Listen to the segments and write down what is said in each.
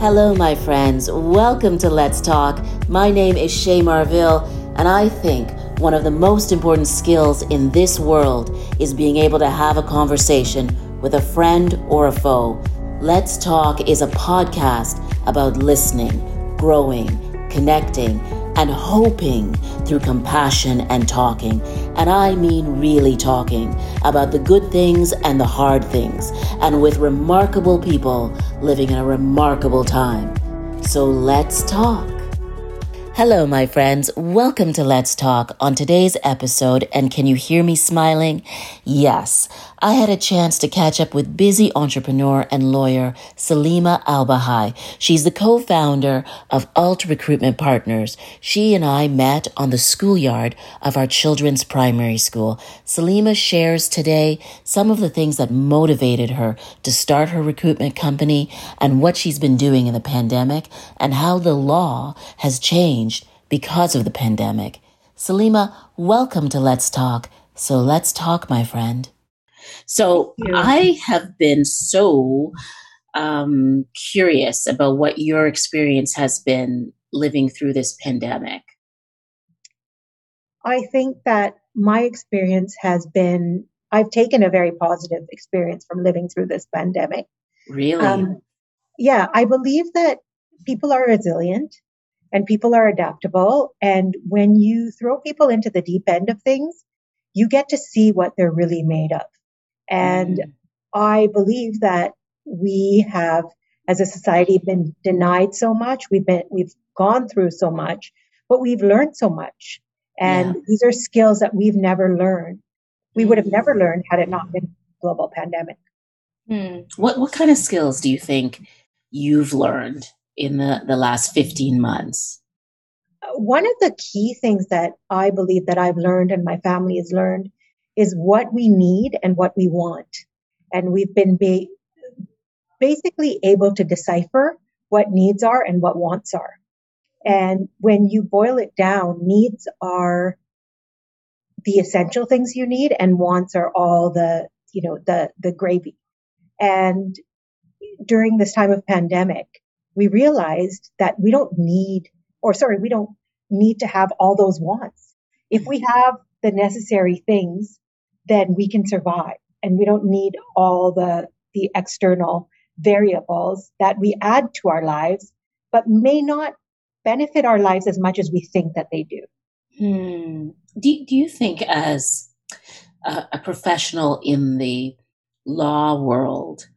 Hello, my friends. Welcome to Let's Talk. My name is Shay Marville, and I think one of the most important skills in this world is being able to have a conversation with a friend or a foe. Let's Talk is a podcast about listening, growing, connecting, and hoping through compassion and talking. And I mean really talking about the good things and the hard things, and with remarkable people living in a remarkable time. So let's talk. Hello, my friends. Welcome to Let's Talk. On today's episode, and can you hear me smiling? Yes, I had a chance to catch up with busy entrepreneur and lawyer Salima Albahai. She's the co-founder of Alt Recruitment Partners. She and I met on the schoolyard of our children's primary school. Salima shares today some of the things that motivated her to start her recruitment company and what she's been doing in the pandemic and how the law has changed because of the pandemic. Salima, welcome to Let's Talk. So let's talk, my friend. So I have been so um, curious about what your experience has been living through this pandemic. I think that my experience has been, I've taken a very positive experience from living through this pandemic. Really? Um, yeah, I believe that people are resilient and people are adaptable. And when you throw people into the deep end of things, you get to see what they're really made of. And mm. I believe that we have, as a society, been denied so much. We've been, we've gone through so much, but we've learned so much. And yeah. these are skills that we've never learned. We would have never mm. learned had it not been global pandemic. Hmm. What what kind of skills do you think you've learned in the, the last 15 months? One of the key things that I believe that I've learned and my family has learned is what we need and what we want. And we've been ba- basically able to decipher what needs are and what wants are. And when you boil it down, needs are the essential things you need and wants are all the, you know, the, the gravy. And during this time of pandemic, we realized that we don't need, or sorry, we don't need to have all those wants. If we have the necessary things then we can survive. And we don't need all the the external variables that we add to our lives but may not benefit our lives as much as we think that they do. Hmm. do, do you think as a, a professional in the law world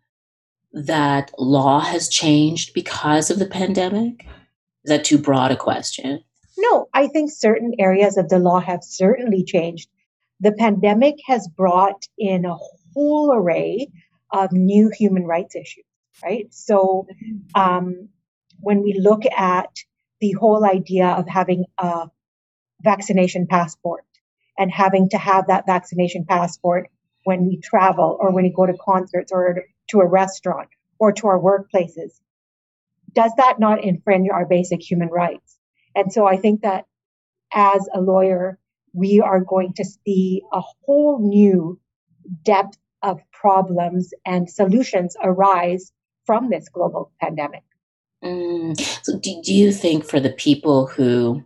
that law has changed because of the pandemic? Is that too broad a question? No i think certain areas of the law have certainly changed the pandemic has brought in a whole array of new human rights issues, right? So, um, when we look at the whole idea of having a vaccination passport and having to have that vaccination passport when we travel or when we go to concerts or to a restaurant or to our workplaces, does that not infringe our basic human rights? And so I think that as a lawyer, we are going to see a whole new depth of problems and solutions arise from this global pandemic. Mm. So, do, do you think for the people who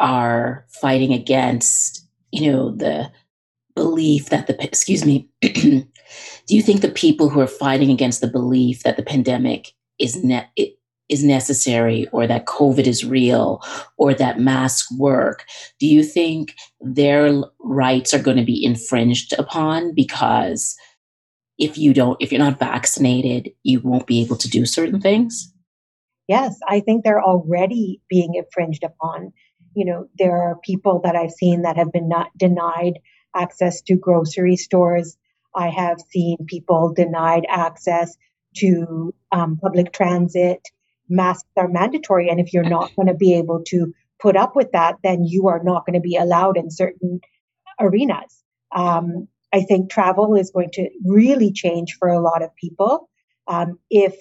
are fighting against, you know, the belief that the excuse me, do you think the people who are fighting against the belief that the pandemic is net is necessary or that COVID is real or that masks work, do you think their rights are going to be infringed upon because if you don't, if you're not vaccinated, you won't be able to do certain things? Yes, I think they're already being infringed upon. You know, there are people that I've seen that have been not denied access to grocery stores. I have seen people denied access to um, public transit masks are mandatory. And if you're not going to be able to put up with that, then you are not going to be allowed in certain arenas. Um, I think travel is going to really change for a lot of people um, if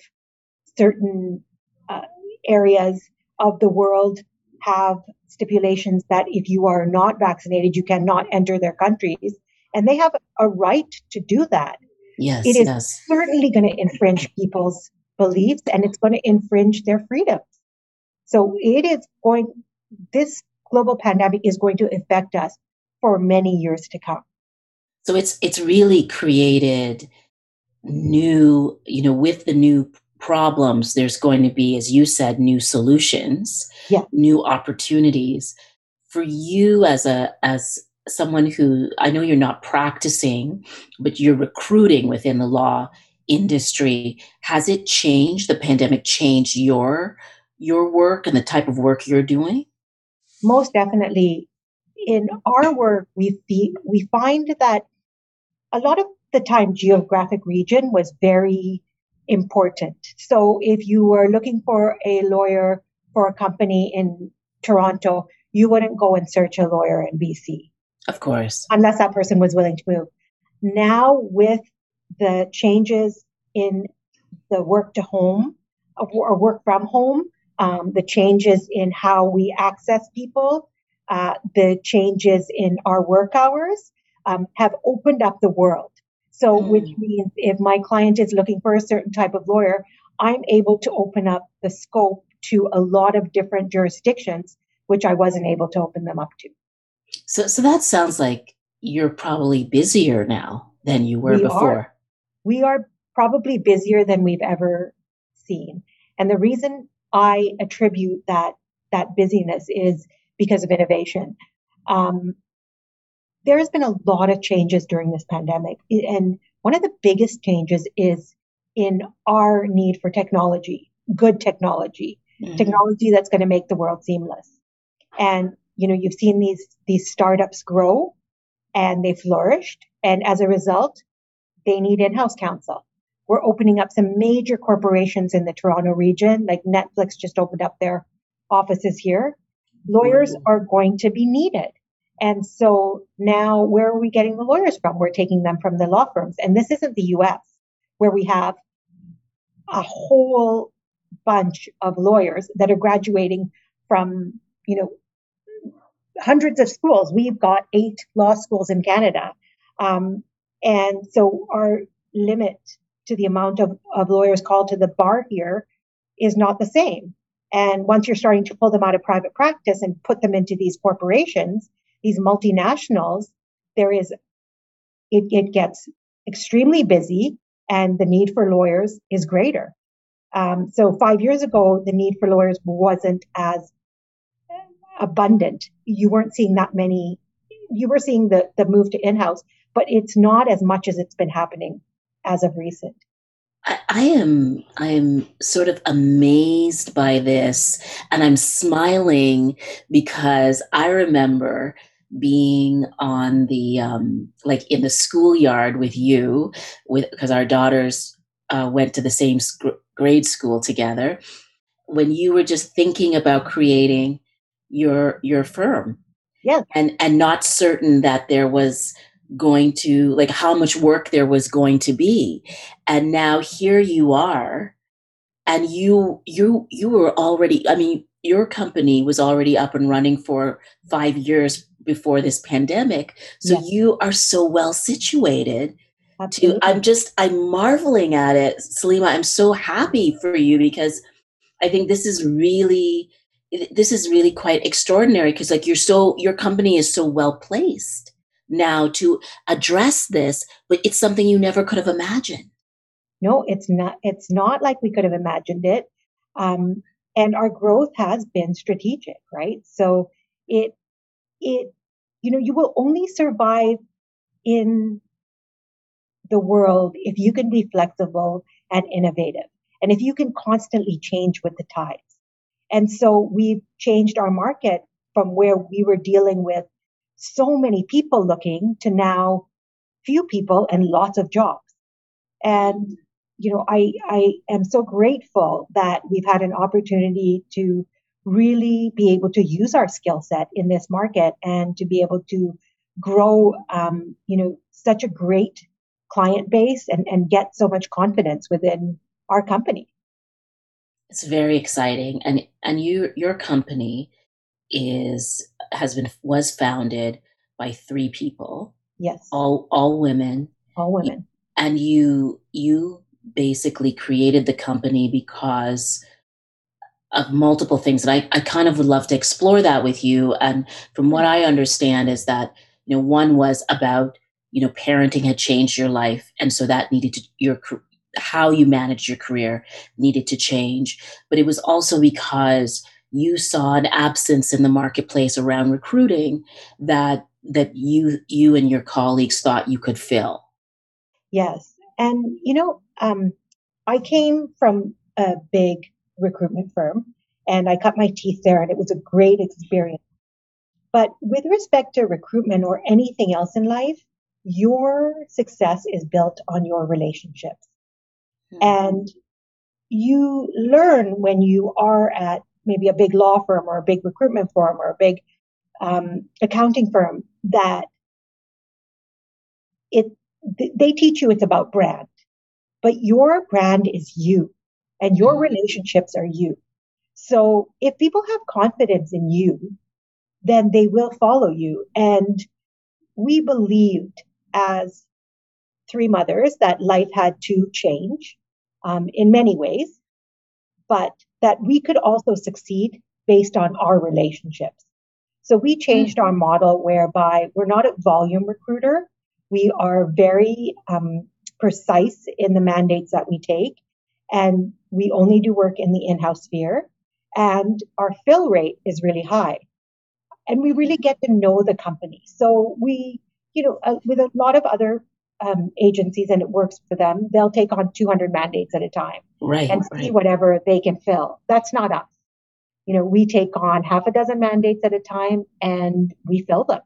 certain uh, areas of the world have stipulations that if you are not vaccinated, you cannot enter their countries. And they have a right to do that. Yes, it is yes. certainly going to infringe people's beliefs and it's going to infringe their freedoms. So it is going, this global pandemic is going to affect us for many years to come. So it's it's really created new, you know, with the new problems, there's going to be, as you said, new solutions, yeah. new opportunities. For you as a as someone who I know you're not practicing, but you're recruiting within the law industry, has it changed? The pandemic changed your your work and the type of work you're doing? Most definitely. In our work, we we find that a lot of the time geographic region was very important. So if you were looking for a lawyer for a company in Toronto, you wouldn't go and search a lawyer in BC. Of course. Unless that person was willing to move. Now with the changes in the work to home or work from home, um, the changes in how we access people, uh, the changes in our work hours um, have opened up the world. So, mm. which means if my client is looking for a certain type of lawyer, I'm able to open up the scope to a lot of different jurisdictions, which I wasn't able to open them up to. So, so that sounds like you're probably busier now than you were we before. Are. We are probably busier than we've ever seen. And the reason I attribute that that busyness is because of innovation. Um, there has been a lot of changes during this pandemic, and one of the biggest changes is in our need for technology, good technology, mm-hmm. technology that's going to make the world seamless. And you know, you've seen these these startups grow, and they flourished, and as a result, they need in-house counsel. We're opening up some major corporations in the Toronto region, like Netflix just opened up their offices here. Lawyers are going to be needed. And so now where are we getting the lawyers from? We're taking them from the law firms. And this isn't the US where we have a whole bunch of lawyers that are graduating from, you know, hundreds of schools. We've got eight law schools in Canada. Um, and so our limit to the amount of, of lawyers called to the bar here is not the same. And once you're starting to pull them out of private practice and put them into these corporations, these multinationals, there is, it, it gets extremely busy and the need for lawyers is greater. Um, so five years ago, the need for lawyers wasn't as abundant. You weren't seeing that many. You were seeing the, the move to in-house, but it's not as much as it's been happening as of recent. I, I am I am sort of amazed by this and I'm smiling because I remember being on the um, like in the schoolyard with you with because our daughters uh, went to the same sc- grade school together when you were just thinking about creating your your firm yeah and and not certain that there was going to like how much work there was going to be and now here you are and you you you were already i mean your company was already up and running for 5 years before this pandemic so yes. you are so well situated Absolutely. to i'm just i'm marveling at it salima i'm so happy for you because i think this is really this is really quite extraordinary because like you're so your company is so well placed now to address this, but it's something you never could have imagined. No, it's not. It's not like we could have imagined it. Um, and our growth has been strategic, right? So it, it, you know, you will only survive in the world if you can be flexible and innovative, and if you can constantly change with the tides. And so we've changed our market from where we were dealing with so many people looking to now few people and lots of jobs. And, you know, I, I am so grateful that we've had an opportunity to really be able to use our skill set in this market and to be able to grow, um, you know, such a great client base and, and get so much confidence within our company. It's very exciting. And, and you, your company is has been was founded by three people. Yes. All all women. All women. And you you basically created the company because of multiple things. And I, I kind of would love to explore that with you. And from what I understand is that, you know, one was about, you know, parenting had changed your life. And so that needed to, your, how you managed your career needed to change. But it was also because you saw an absence in the marketplace around recruiting that that you you and your colleagues thought you could fill. Yes. And you know, um, I came from a big recruitment firm and I cut my teeth there and it was a great experience. But with respect to recruitment or anything else in life, your success is built on your relationships. Mm-hmm. And you learn when you are at maybe a big law firm or a big recruitment firm or a big um, accounting firm that it they teach you it's about brand but your brand is you and your mm-hmm. relationships are you. So if people have confidence in you, then they will follow you. And we believed as three mothers that life had to change um, in many ways, but that we could also succeed based on our relationships. So we changed our model whereby we're not a volume recruiter. We are very um, precise in the mandates that we take and we only do work in the in-house sphere and our fill rate is really high and we really get to know the company so we you know uh, with a lot of other um, agencies and it works for them they'll take on 200 mandates at a time right, and right. see whatever they can fill that's not us you know we take on half a dozen mandates at a time and we fill them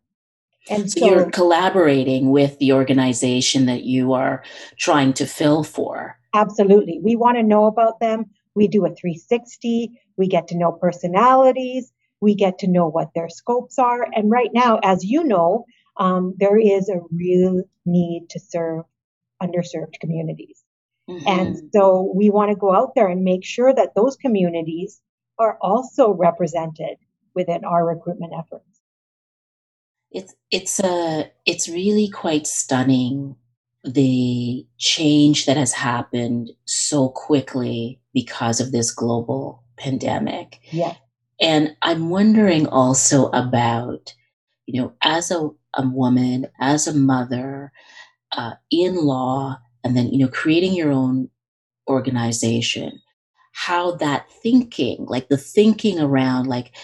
and so, so you're collaborating with the organization that you are trying to fill for Absolutely. We want to know about them. We do a 360. We get to know personalities. We get to know what their scopes are. And right now, as you know, um, there is a real need to serve underserved communities. Mm-hmm. And so we want to go out there and make sure that those communities are also represented within our recruitment efforts. It's it's a it's really quite stunning the change that has happened so quickly because of this global pandemic. Yeah. And I'm wondering also about, you know, as a, a woman, as a mother, uh, in law, and then, you know, creating your own organization, how that thinking, like the thinking around, like,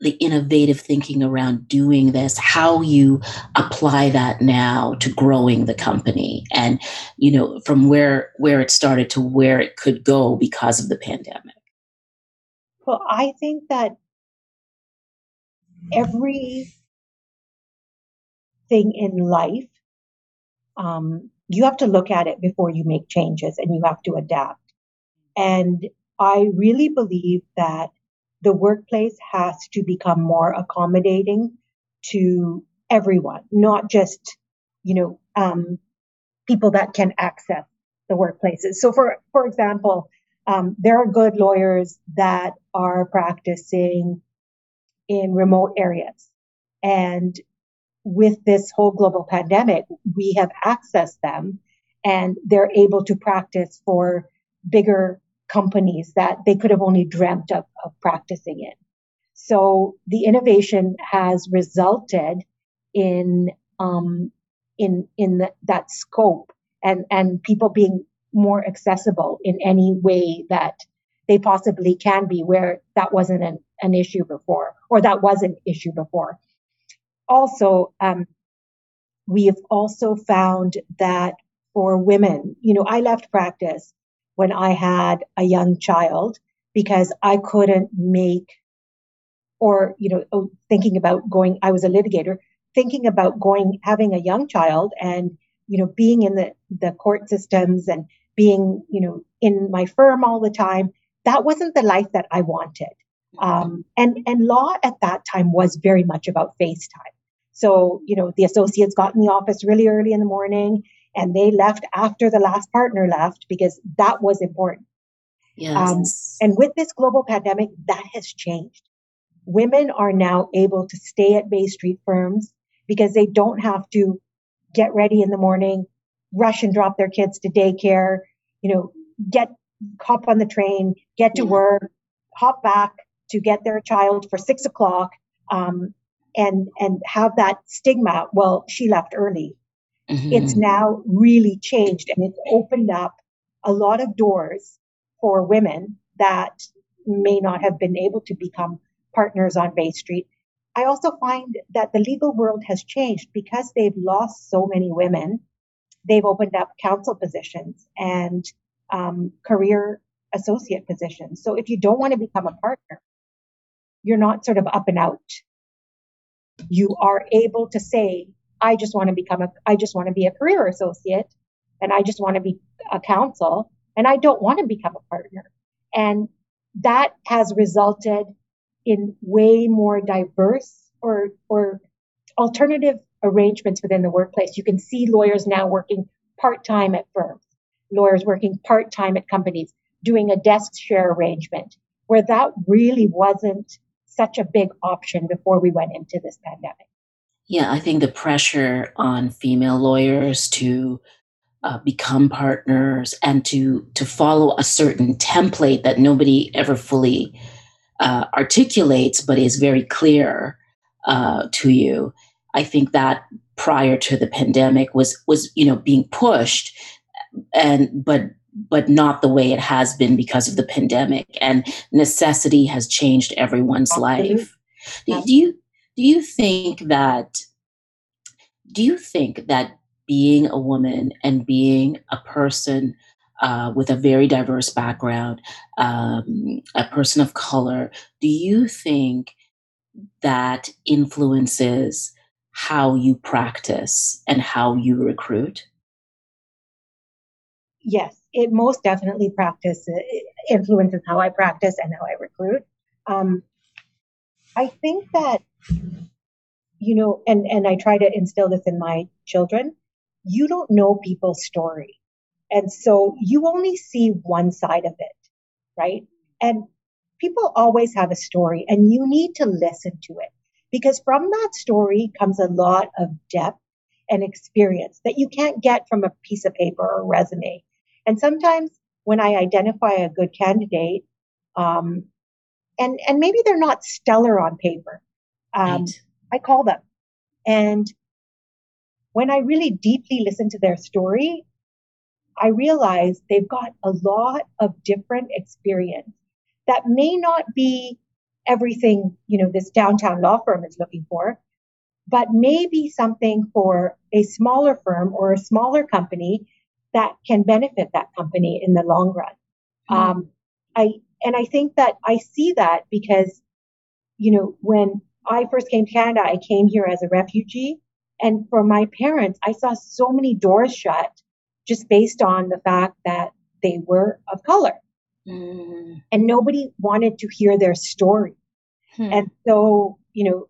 the innovative thinking around doing this how you apply that now to growing the company and you know from where where it started to where it could go because of the pandemic. Well i think that every thing in life um, you have to look at it before you make changes and you have to adapt and i really believe that the workplace has to become more accommodating to everyone, not just, you know, um, people that can access the workplaces. So for, for example, um, there are good lawyers that are practicing in remote areas. And with this whole global pandemic, we have accessed them and they're able to practice for bigger companies that they could have only dreamt of, of practicing in. So the innovation has resulted in um, in in the, that scope and and people being more accessible in any way that they possibly can be, where that wasn't an, an issue before, or that was an issue before. Also, um, we have also found that for women, you know, I left practice when I had a young child because I couldn't make or, you know, oh, thinking about going, I was a litigator, thinking about going, having a young child and, you know, being in the, the court systems and being, you know, in my firm all the time. That wasn't the life that I wanted. Um, and, and law at that time was very much about FaceTime. So, you know, the associates got in the office really early in the morning and they left after the last partner left because that was important. Yes. Um, and with this global pandemic, that has changed. Women are now able to stay at Bay Street firms because they don't have to get ready in the morning, rush and drop their kids to daycare, you know, get hop on the train, get to work, hop back to get their child for six o'clock, um, and and have that stigma. Well, she left early. Mm-hmm. It's now really changed, and it's opened up a lot of doors for women that may not have been able to become partners on Bay Street. I also find that the legal world has changed because they've lost so many women. They've opened up counsel positions and um, career associate positions. So if you don't want to become a partner, you're not sort of up and out. You are able to say, I just want to become a, I just want to be a career associate and I just want to be a counsel and I don't want to become a partner. And that has resulted in way more diverse or, or alternative arrangements within the workplace. You can see lawyers now working part time at firms, lawyers working part time at companies, doing a desk share arrangement where that really wasn't such a big option before we went into this pandemic. Yeah, I think the pressure on female lawyers to uh, become partners and to to follow a certain template that nobody ever fully uh, articulates, but is very clear uh, to you. I think that prior to the pandemic was was you know being pushed, and but but not the way it has been because of the pandemic and necessity has changed everyone's life. Do, do you do you think that do you think that being a woman and being a person uh, with a very diverse background, um, a person of color, do you think that influences how you practice and how you recruit? Yes, it most definitely practice influences how I practice and how I recruit. Um, I think that you know, and and I try to instill this in my children. You don't know people's story, and so you only see one side of it, right? And people always have a story, and you need to listen to it because from that story comes a lot of depth and experience that you can't get from a piece of paper or resume. And sometimes when I identify a good candidate, um, and and maybe they're not stellar on paper, um, right. I call them, and when I really deeply listen to their story, I realize they've got a lot of different experience that may not be everything you know this downtown law firm is looking for, but maybe something for a smaller firm or a smaller company that can benefit that company in the long run. Mm-hmm. Um, I and I think that I see that because, you know, when I first came to Canada, I came here as a refugee, and for my parents, I saw so many doors shut just based on the fact that they were of color, mm. and nobody wanted to hear their story. Hmm. And so, you know,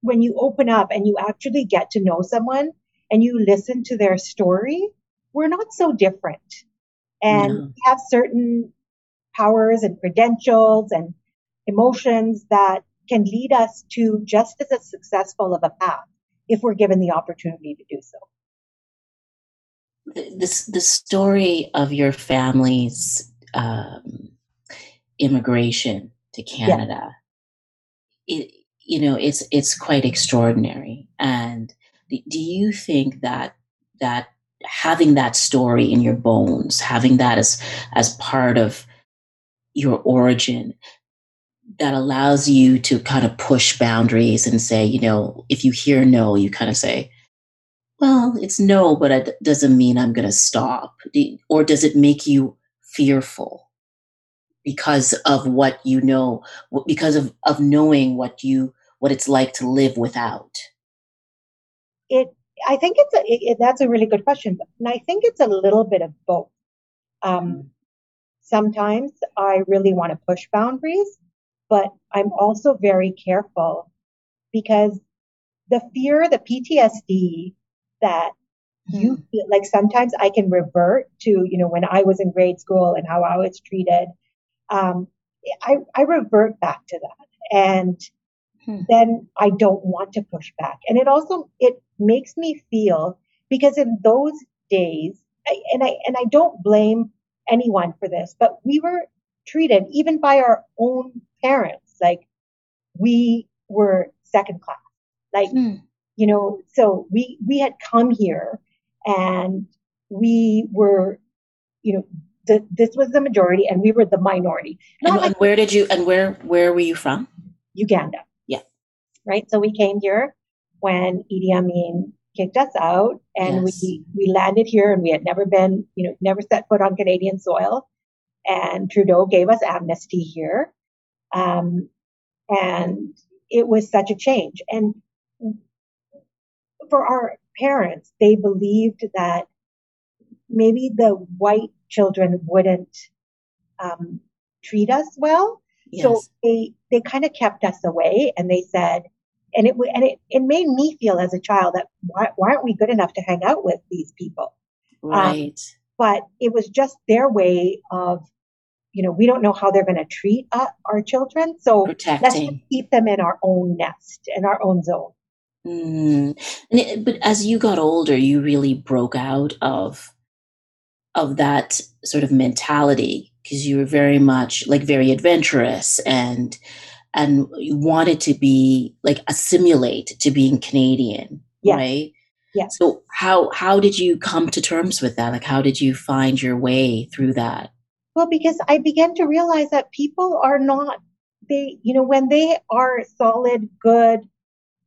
when you open up and you actually get to know someone and you listen to their story, we're not so different. And no. we have certain powers and credentials and emotions that can lead us to just as successful of a path if we're given the opportunity to do so. This the story of your family's um, immigration to Canada. Yeah. It, you know, it's it's quite extraordinary. And do you think that that having that story in your bones, having that as as part of your origin, that allows you to kind of push boundaries and say, you know, if you hear no, you kind of say, well, it's no, but it doesn't mean I'm going to stop. Or does it make you fearful because of what you know, because of, of knowing what you, what it's like to live without? It I think it's a, it, that's a really good question, and I think it's a little bit of both. Um, sometimes I really want to push boundaries, but I'm also very careful because the fear, the PTSD that you mm-hmm. feel like sometimes I can revert to, you know, when I was in grade school and how I was treated. Um, I, I revert back to that. And hmm. then I don't want to push back. And it also, it makes me feel because in those days, I, and I, and I don't blame anyone for this, but we were treated even by our own parents like we were second class. Like, mm. you know, so we we had come here and we were, you know, the, this was the majority and we were the minority. And, like, and where did you and where where were you from? Uganda. Yeah. Right. So we came here when Idi Amin kicked us out and yes. we we landed here and we had never been, you know, never set foot on Canadian soil. And Trudeau gave us amnesty here. Um, and it was such a change. And for our parents, they believed that maybe the white children wouldn't um, treat us well. Yes. So they they kind of kept us away, and they said, and it and it it made me feel as a child that why, why aren't we good enough to hang out with these people? Um, right. Um, but it was just their way of, you know, we don't know how they're going to treat uh, our children, so Protecting. let's keep them in our own nest, in our own zone. Mm. It, but as you got older, you really broke out of of that sort of mentality because you were very much like very adventurous and and you wanted to be like assimilate to being Canadian, yeah. right? Yeah. So how how did you come to terms with that? Like how did you find your way through that? Well, because I began to realize that people are not they you know when they are solid good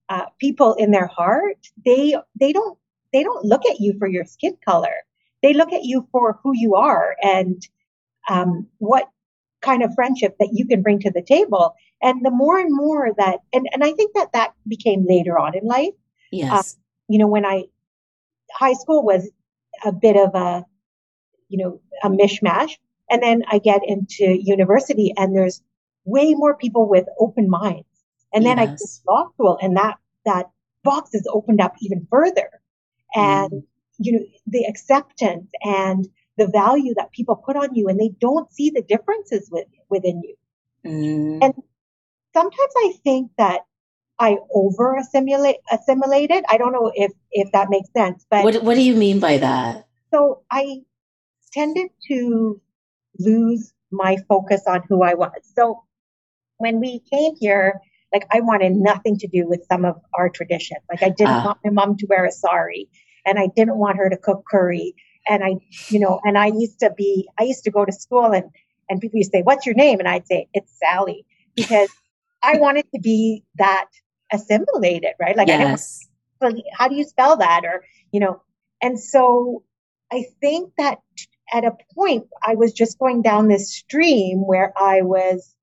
uh, people in their heart they they don't they don't look at you for your skin color they look at you for who you are and um, what kind of friendship that you can bring to the table. And the more and more that, and, and I think that that became later on in life. Yes. Uh, you know, when I, high school was a bit of a, you know, a mishmash. And then I get into university and there's way more people with open minds. And then yes. I get to law school and that, that box is opened up even further. And mm you know, the acceptance and the value that people put on you and they don't see the differences with, within you. Mm. And sometimes I think that I over assimilate, assimilated. I don't know if, if that makes sense, but what, what do you mean by that? So I tended to lose my focus on who I was. So when we came here, like I wanted nothing to do with some of our traditions. Like I didn't uh. want my mom to wear a sari and I didn't want her to cook curry. And I, you know, and I used to be, I used to go to school and, and people used to say, what's your name? And I'd say, it's Sally because I wanted to be that assimilated, right? Like, yes. How do you spell that? Or, you know, and so I think that at a point I was just going down this stream where I was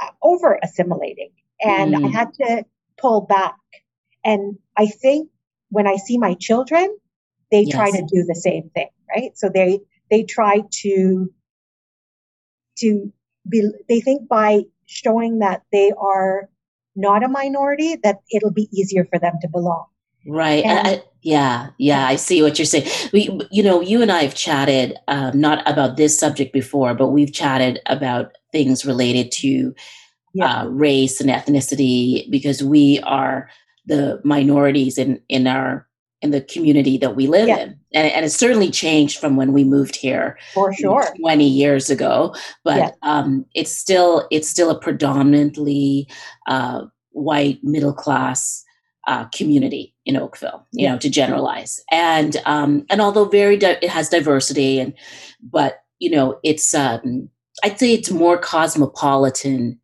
uh, over assimilating and mm. I had to pull back. And I think when I see my children, they yes. try to do the same thing, right? So they they try to to be they think by showing that they are not a minority that it'll be easier for them to belong. Right. And, I, yeah. Yeah. I see what you're saying. We, you know, you and I have chatted, um, not about this subject before, but we've chatted about things related to yeah. uh, race and ethnicity because we are the minorities in in our in the community that we live yeah. in and, and it's certainly changed from when we moved here for sure 20 years ago but yeah. um, it's still it's still a predominantly uh, white middle class uh, community in Oakville, you yeah. know, to generalize. And um, and although very di- it has diversity, and but you know, it's um, I'd say it's more cosmopolitan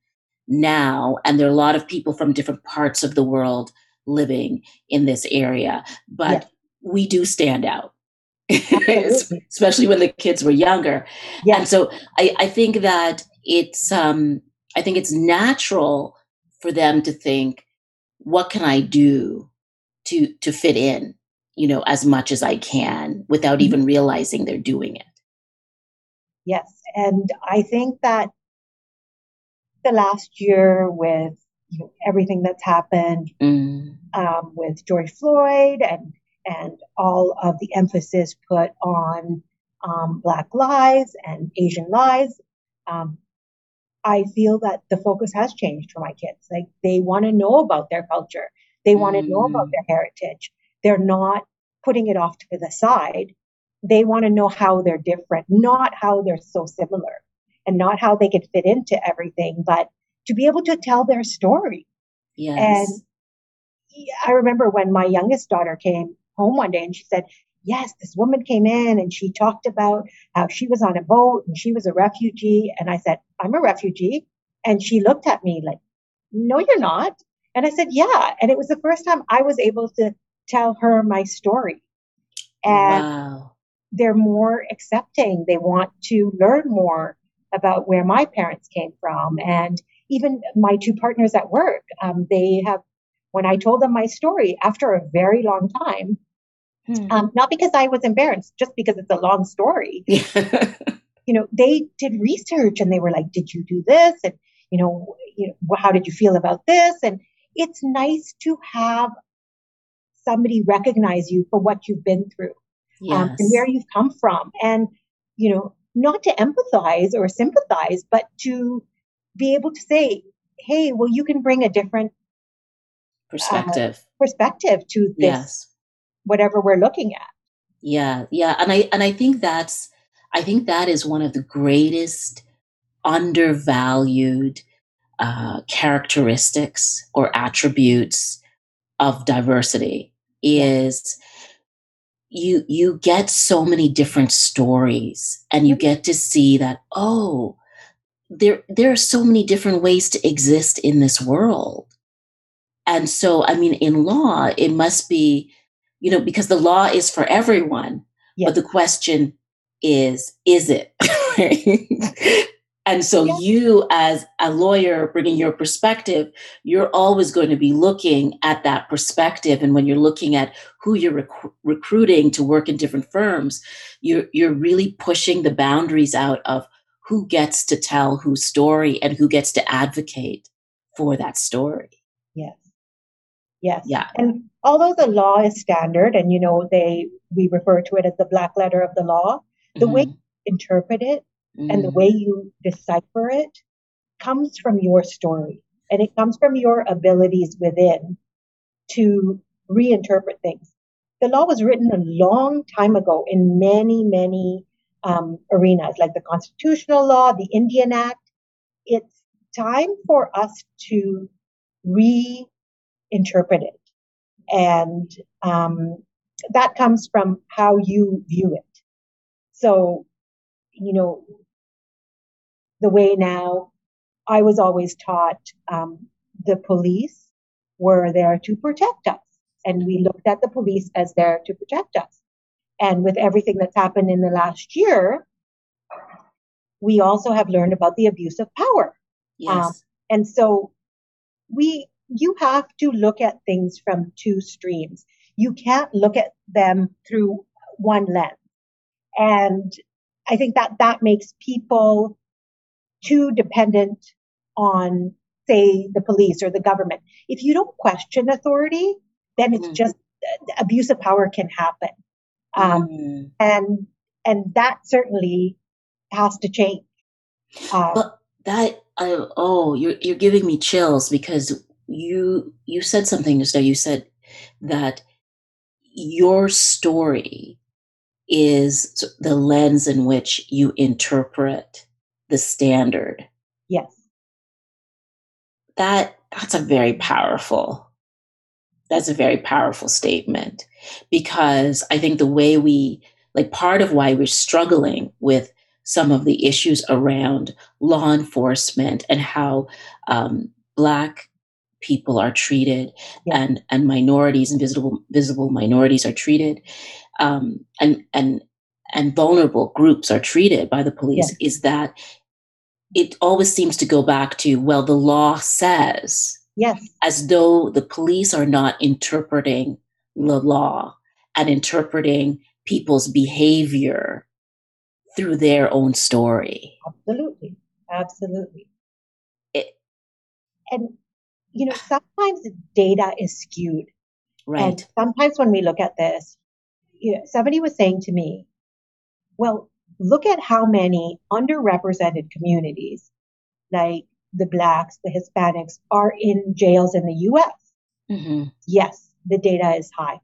now, and there are a lot of people from different parts of the world living in this area, but yeah. we do stand out. especially when the kids were younger. Yeah. And so I, I think that it's um I think it's natural for them to think, what can I do to to fit in, you know, as much as I can without mm-hmm. even realizing they're doing it. Yes. And I think that the last year with you know, everything that's happened mm. um, with George Floyd and and all of the emphasis put on um, Black lives and Asian lives. Um, I feel that the focus has changed for my kids. Like they want to know about their culture, they want to mm. know about their heritage. They're not putting it off to the side. they want to know how they're different, not how they're so similar and not how they could fit into everything, but to be able to tell their story. Yes. And I remember when my youngest daughter came home one day and she said, Yes, this woman came in and she talked about how she was on a boat and she was a refugee. And I said, I'm a refugee. And she looked at me like, No, you're not. And I said, Yeah. And it was the first time I was able to tell her my story. And wow. they're more accepting. They want to learn more about where my parents came from. And even my two partners at work, um, they have, when I told them my story after a very long time, hmm. um, not because I was embarrassed, just because it's a long story. you know, they did research and they were like, "Did you do this?" And you know, you know, how did you feel about this? And it's nice to have somebody recognize you for what you've been through yes. um, and where you've come from, and you know, not to empathize or sympathize, but to be able to say, hey, well, you can bring a different perspective uh, perspective to this yes. whatever we're looking at. Yeah, yeah, and I and I think that's I think that is one of the greatest undervalued uh, characteristics or attributes of diversity is you you get so many different stories and you mm-hmm. get to see that oh there there are so many different ways to exist in this world and so i mean in law it must be you know because the law is for everyone yes. but the question is is it and so yes. you as a lawyer bringing your perspective you're always going to be looking at that perspective and when you're looking at who you're rec- recruiting to work in different firms you're you're really pushing the boundaries out of who gets to tell whose story and who gets to advocate for that story. Yes. Yes. Yeah. And although the law is standard and you know they we refer to it as the black letter of the law, the mm-hmm. way you interpret it mm-hmm. and the way mm-hmm. you decipher it comes from your story and it comes from your abilities within to reinterpret things. The law was written a long time ago in many, many um, arenas like the constitutional law, the Indian Act. It's time for us to reinterpret it. And um, that comes from how you view it. So, you know, the way now I was always taught um, the police were there to protect us. And we looked at the police as there to protect us. And with everything that's happened in the last year, we also have learned about the abuse of power. Yes. Um, and so we, you have to look at things from two streams. You can't look at them through one lens. And I think that that makes people too dependent on, say, the police or the government. If you don't question authority, then it's mm-hmm. just abuse of power can happen. Um, mm. And and that certainly has to change. Um, but that uh, oh, you're you're giving me chills because you you said something just now. You said that your story is the lens in which you interpret the standard. Yes. That that's a very powerful that's a very powerful statement because I think the way we, like, part of why we're struggling with some of the issues around law enforcement and how um, Black people are treated yeah. and and minorities and visible visible minorities are treated um, and and and vulnerable groups are treated by the police yeah. is that it always seems to go back to well the law says Yes. As though the police are not interpreting the law and interpreting people's behavior through their own story. Absolutely. Absolutely. It, and, you know, sometimes data is skewed. Right. And sometimes when we look at this, you know, somebody was saying to me, well, look at how many underrepresented communities, like the blacks, the Hispanics are in jails in the US. Mm-hmm. Yes, the data is high.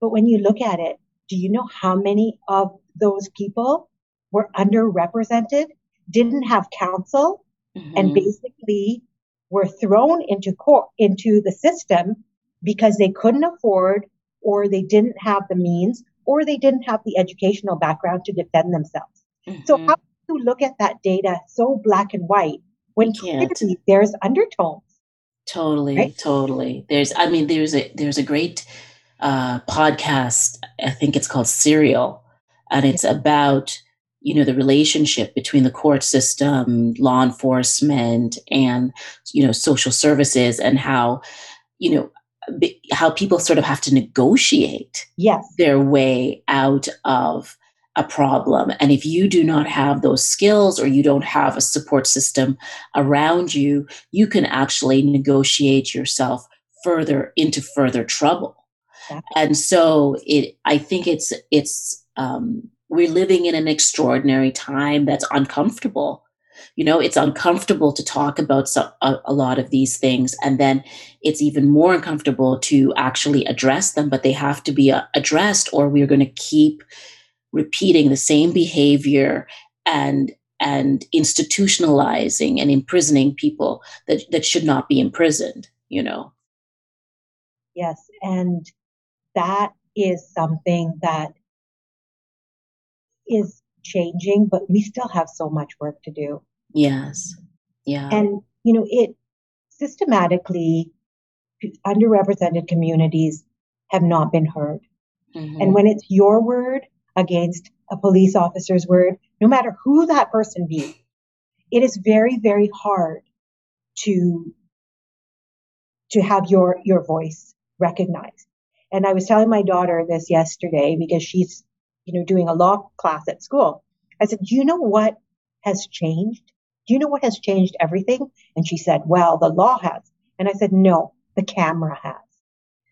But when you look at it, do you know how many of those people were underrepresented, didn't have counsel, mm-hmm. and basically were thrown into court, into the system because they couldn't afford or they didn't have the means or they didn't have the educational background to defend themselves. Mm-hmm. So how do you look at that data so black and white when clearly there's undertones? Totally, right? totally. There's, I mean, there's a there's a great uh, podcast. I think it's called Serial, and it's about you know the relationship between the court system, law enforcement, and you know social services, and how you know how people sort of have to negotiate yes. their way out of a problem. And if you do not have those skills or you don't have a support system around you, you can actually negotiate yourself further into further trouble. And so it I think it's it's um, we're living in an extraordinary time that's uncomfortable you know it's uncomfortable to talk about some, a, a, lot of these things and then it's even more uncomfortable to actually address them but they have to be uh, addressed or we're going to keep repeating the same behavior and and institutionalizing and imprisoning people that that should not be imprisoned you know yes and that is something that is changing but we still have so much work to do Yes. Yeah. And, you know, it systematically, underrepresented communities have not been heard. Mm-hmm. And when it's your word against a police officer's word, no matter who that person be, it is very, very hard to to have your your voice recognized. And I was telling my daughter this yesterday because she's, you know, doing a law class at school. I said, "Do you know what has changed do you know what has changed everything? And she said, Well, the law has. And I said, No, the camera has.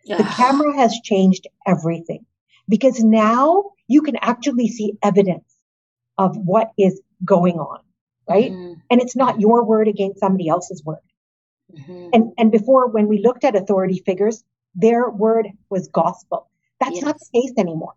The camera has changed everything because now you can actually see evidence of what is going on, right? Mm-hmm. And it's not your word against somebody else's word. Mm-hmm. And and before when we looked at authority figures, their word was gospel. That's yes. not the case anymore.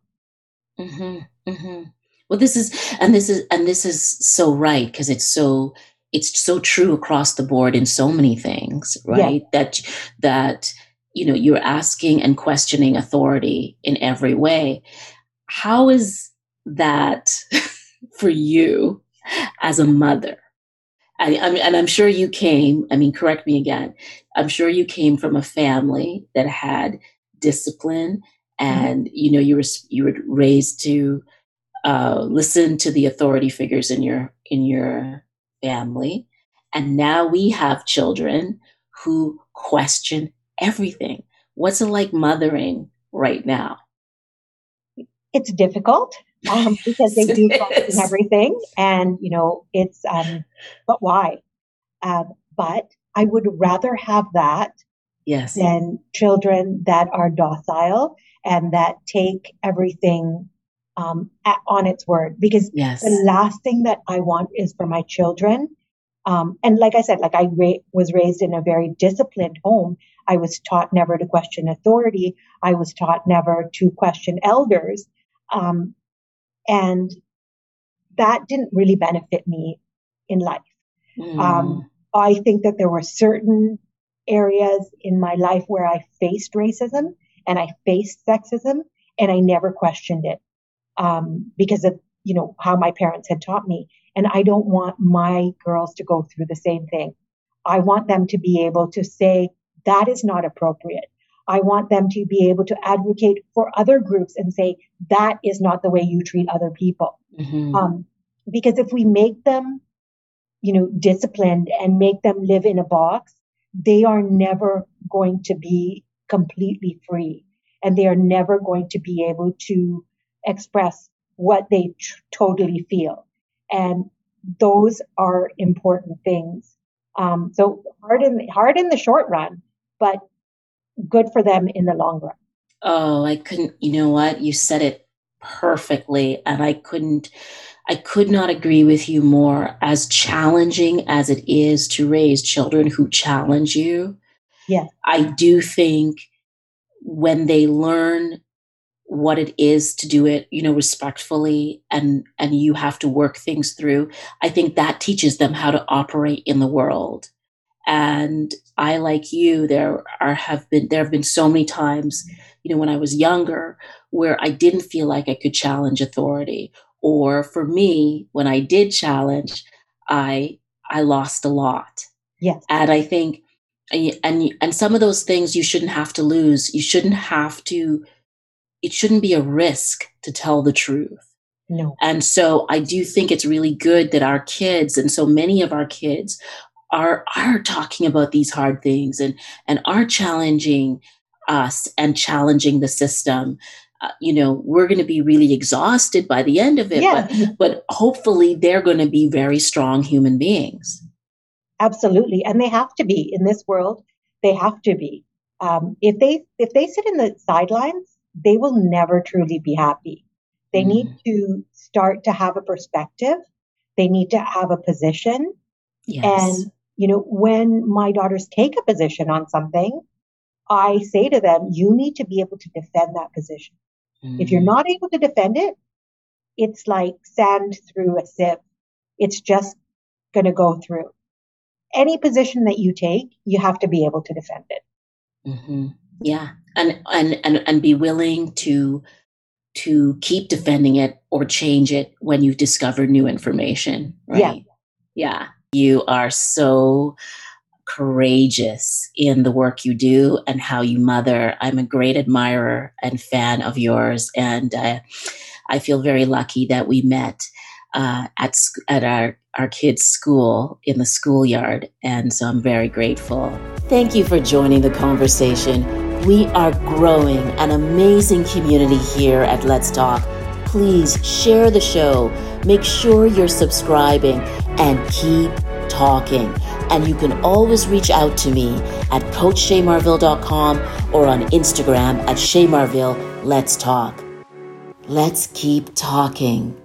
Mm-hmm. mm-hmm. Well, this is and this is and this is so right because it's so it's so true across the board in so many things, right? Yeah. That that you know you're asking and questioning authority in every way. How is that for you as a mother? I, I mean, and I'm sure you came. I mean, correct me again. I'm sure you came from a family that had discipline, mm-hmm. and you know you were you were raised to uh, listen to the authority figures in your in your family. And now we have children who question everything. What's it like mothering right now? It's difficult um, because they do everything, and you know it's. Um, but why? Um, but I would rather have that yes. than children that are docile and that take everything um, at, on its word because yes. the last thing that I want is for my children. Um, and like I said, like I ra- was raised in a very disciplined home. I was taught never to question authority. I was taught never to question elders. Um, and that didn't really benefit me in life. Mm. I think that there were certain areas in my life where I faced racism and I faced sexism and I never questioned it um, because of you know how my parents had taught me and i don't want my girls to go through the same thing i want them to be able to say that is not appropriate i want them to be able to advocate for other groups and say that is not the way you treat other people mm-hmm. um, because if we make them you know disciplined and make them live in a box they are never going to be completely free and they are never going to be able to express what they tr- totally feel. And those are important things. Um, so hard in hard in the short run, but good for them in the long run. Oh, I couldn't. You know what? You said it perfectly, and I couldn't. I could not agree with you more. As challenging as it is to raise children who challenge you, yeah, I do think when they learn what it is to do it, you know, respectfully and and you have to work things through. I think that teaches them how to operate in the world. And I like you, there are have been there have been so many times, you know, when I was younger where I didn't feel like I could challenge authority. Or for me, when I did challenge, I I lost a lot. Yes. And I think and and some of those things you shouldn't have to lose. You shouldn't have to it shouldn't be a risk to tell the truth. No. And so I do think it's really good that our kids and so many of our kids are are talking about these hard things and and are challenging us and challenging the system. Uh, you know, we're going to be really exhausted by the end of it, yeah. but, but hopefully they're going to be very strong human beings. Absolutely, and they have to be in this world. They have to be. Um, if they if they sit in the sidelines, they will never truly be happy. They mm. need to start to have a perspective. They need to have a position. Yes. And you know, when my daughters take a position on something, I say to them, you need to be able to defend that position. Mm. If you're mm. not able to defend it, it's like sand through a sieve. It's just going to go through any position that you take, you have to be able to defend it. Mm-hmm. Yeah, and and and and be willing to to keep defending it or change it when you discover new information. Right? Yeah, yeah. You are so courageous in the work you do and how you mother. I'm a great admirer and fan of yours, and uh, I feel very lucky that we met uh, at at our our kids' school in the schoolyard, and so I'm very grateful. Thank you for joining the conversation. We are growing an amazing community here at Let's Talk. Please share the show. Make sure you're subscribing and keep talking. And you can always reach out to me at coachshaymarville.com or on Instagram at shaymarville. Let's talk. Let's keep talking.